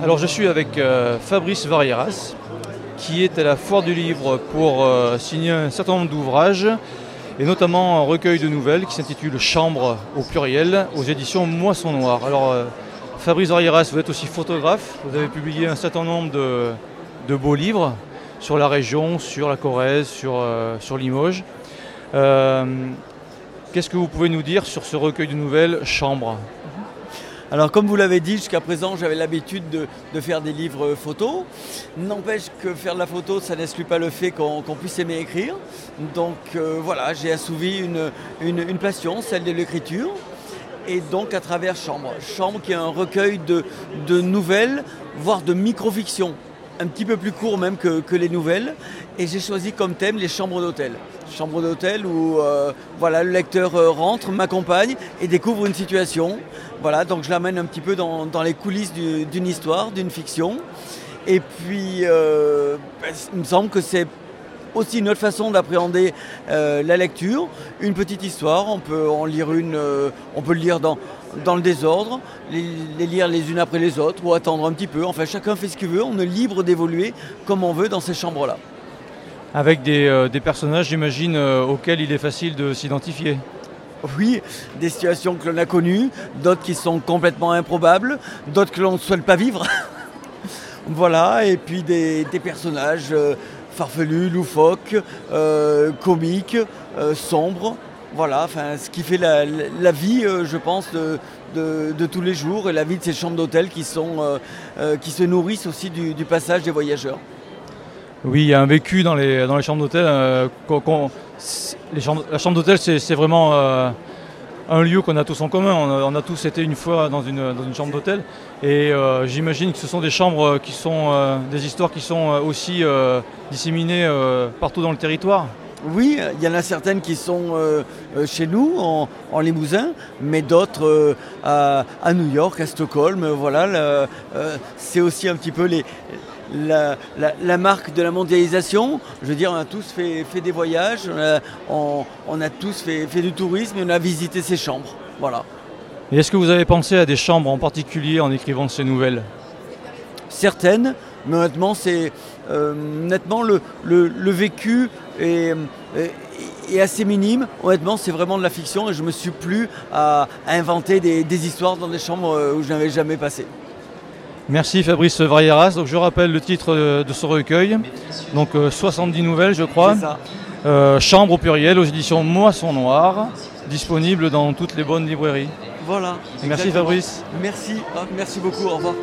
Alors je suis avec euh, Fabrice Varieras, qui est à la Foire du Livre pour euh, signer un certain nombre d'ouvrages, et notamment un recueil de nouvelles qui s'intitule Chambre au pluriel aux éditions Moisson Noir. Alors euh, Fabrice Varieras, vous êtes aussi photographe, vous avez publié un certain nombre de, beaux livres sur la région, sur la Corrèze, sur, sur Limoges. Qu'est-ce que vous pouvez nous dire sur ce recueil de nouvelles Chambre Alors comme vous l'avez dit, jusqu'à présent j'avais l'habitude de, faire des livres photos. N'empêche que faire de la photo, ça n'exclut pas le fait qu'on puisse aimer écrire. Donc euh, voilà, j'ai assouvi une passion, celle de l'écriture. Et donc à travers Chambre. Chambre qui est un recueil de, de nouvelles, voire de micro-fiction. Un petit peu plus court même que, les nouvelles. Et j'ai choisi comme thème les chambres d'hôtel. Chambres d'hôtel où euh, voilà, le lecteur euh, rentre, m'accompagne et découvre une situation. Voilà, donc je l'amène un petit peu dans, les coulisses du- d'une histoire, d'une fiction. Et puis, euh, ben, il me semble que c'est aussi une autre façon d'appréhender euh, la lecture. Une petite histoire, on peut en lire une, euh, on peut le lire dans, dans le désordre, les, les lire les unes après les autres ou attendre un petit peu. Enfin, chacun fait ce qu'il veut, on est libre d'évoluer comme on veut dans ces chambres-là. Avec des, euh, des personnages, j'imagine, auxquels il est facile de s'identifier. Oui, des situations que l'on a connues, d'autres qui sont complètement improbables, d'autres que l'on ne souhaite pas vivre. voilà, et puis des, des personnages euh, farfelus, loufoques, euh, comiques, euh, sombres. Voilà, ce qui fait la, vie, euh, je pense, de, tous les jours et la vie de ces chambres d'hôtel qui, se nourrissent aussi du, passage des voyageurs. Oui, il y a un vécu dans les, chambres d'hôtel. la chambre d'hôtel, c'est vraiment un lieu qu'on a tous en commun. On a, tous été une fois dans une, chambre d'hôtel. Et euh, j'imagine que ce sont des chambres qui sont euh, des histoires qui sont euh, aussi euh, disséminées euh, partout dans le territoire. Oui, il y en a certaines qui sont euh, euh, chez nous, en, Limousin, mais d'autres euh, à, à New York, à Stockholm. euh, Voilà, euh, c'est aussi un petit peu les, la, la- la marque de la mondialisation. Je veux dire, on a tous fait, fait des voyages, on a, on- on a tous fait, fait du tourisme et on a visité ces chambres. Voilà. Et est-ce que vous avez pensé à des chambres en particulier en écrivant ces nouvelles? Certaines, mais honnêtement, c'est euh, le, le- le vécu est, est- est assez minime. Honnêtement, c'est vraiment de la fiction et je me suis plus à, à inventer des, des histoires dans des chambres euh, où je n'avais jamais passé. Merci Fabrice Varieras. Donc je rappelle le titre euh, de ce recueil. Donc euh, 70 nouvelles, je crois. Euh, Chambre au pluriel aux éditions Moisson Noir, disponible dans toutes les bonnes librairies. Voilà. Merci exactement. Fabrice. Merci, Ah, merci beaucoup. Au revoir.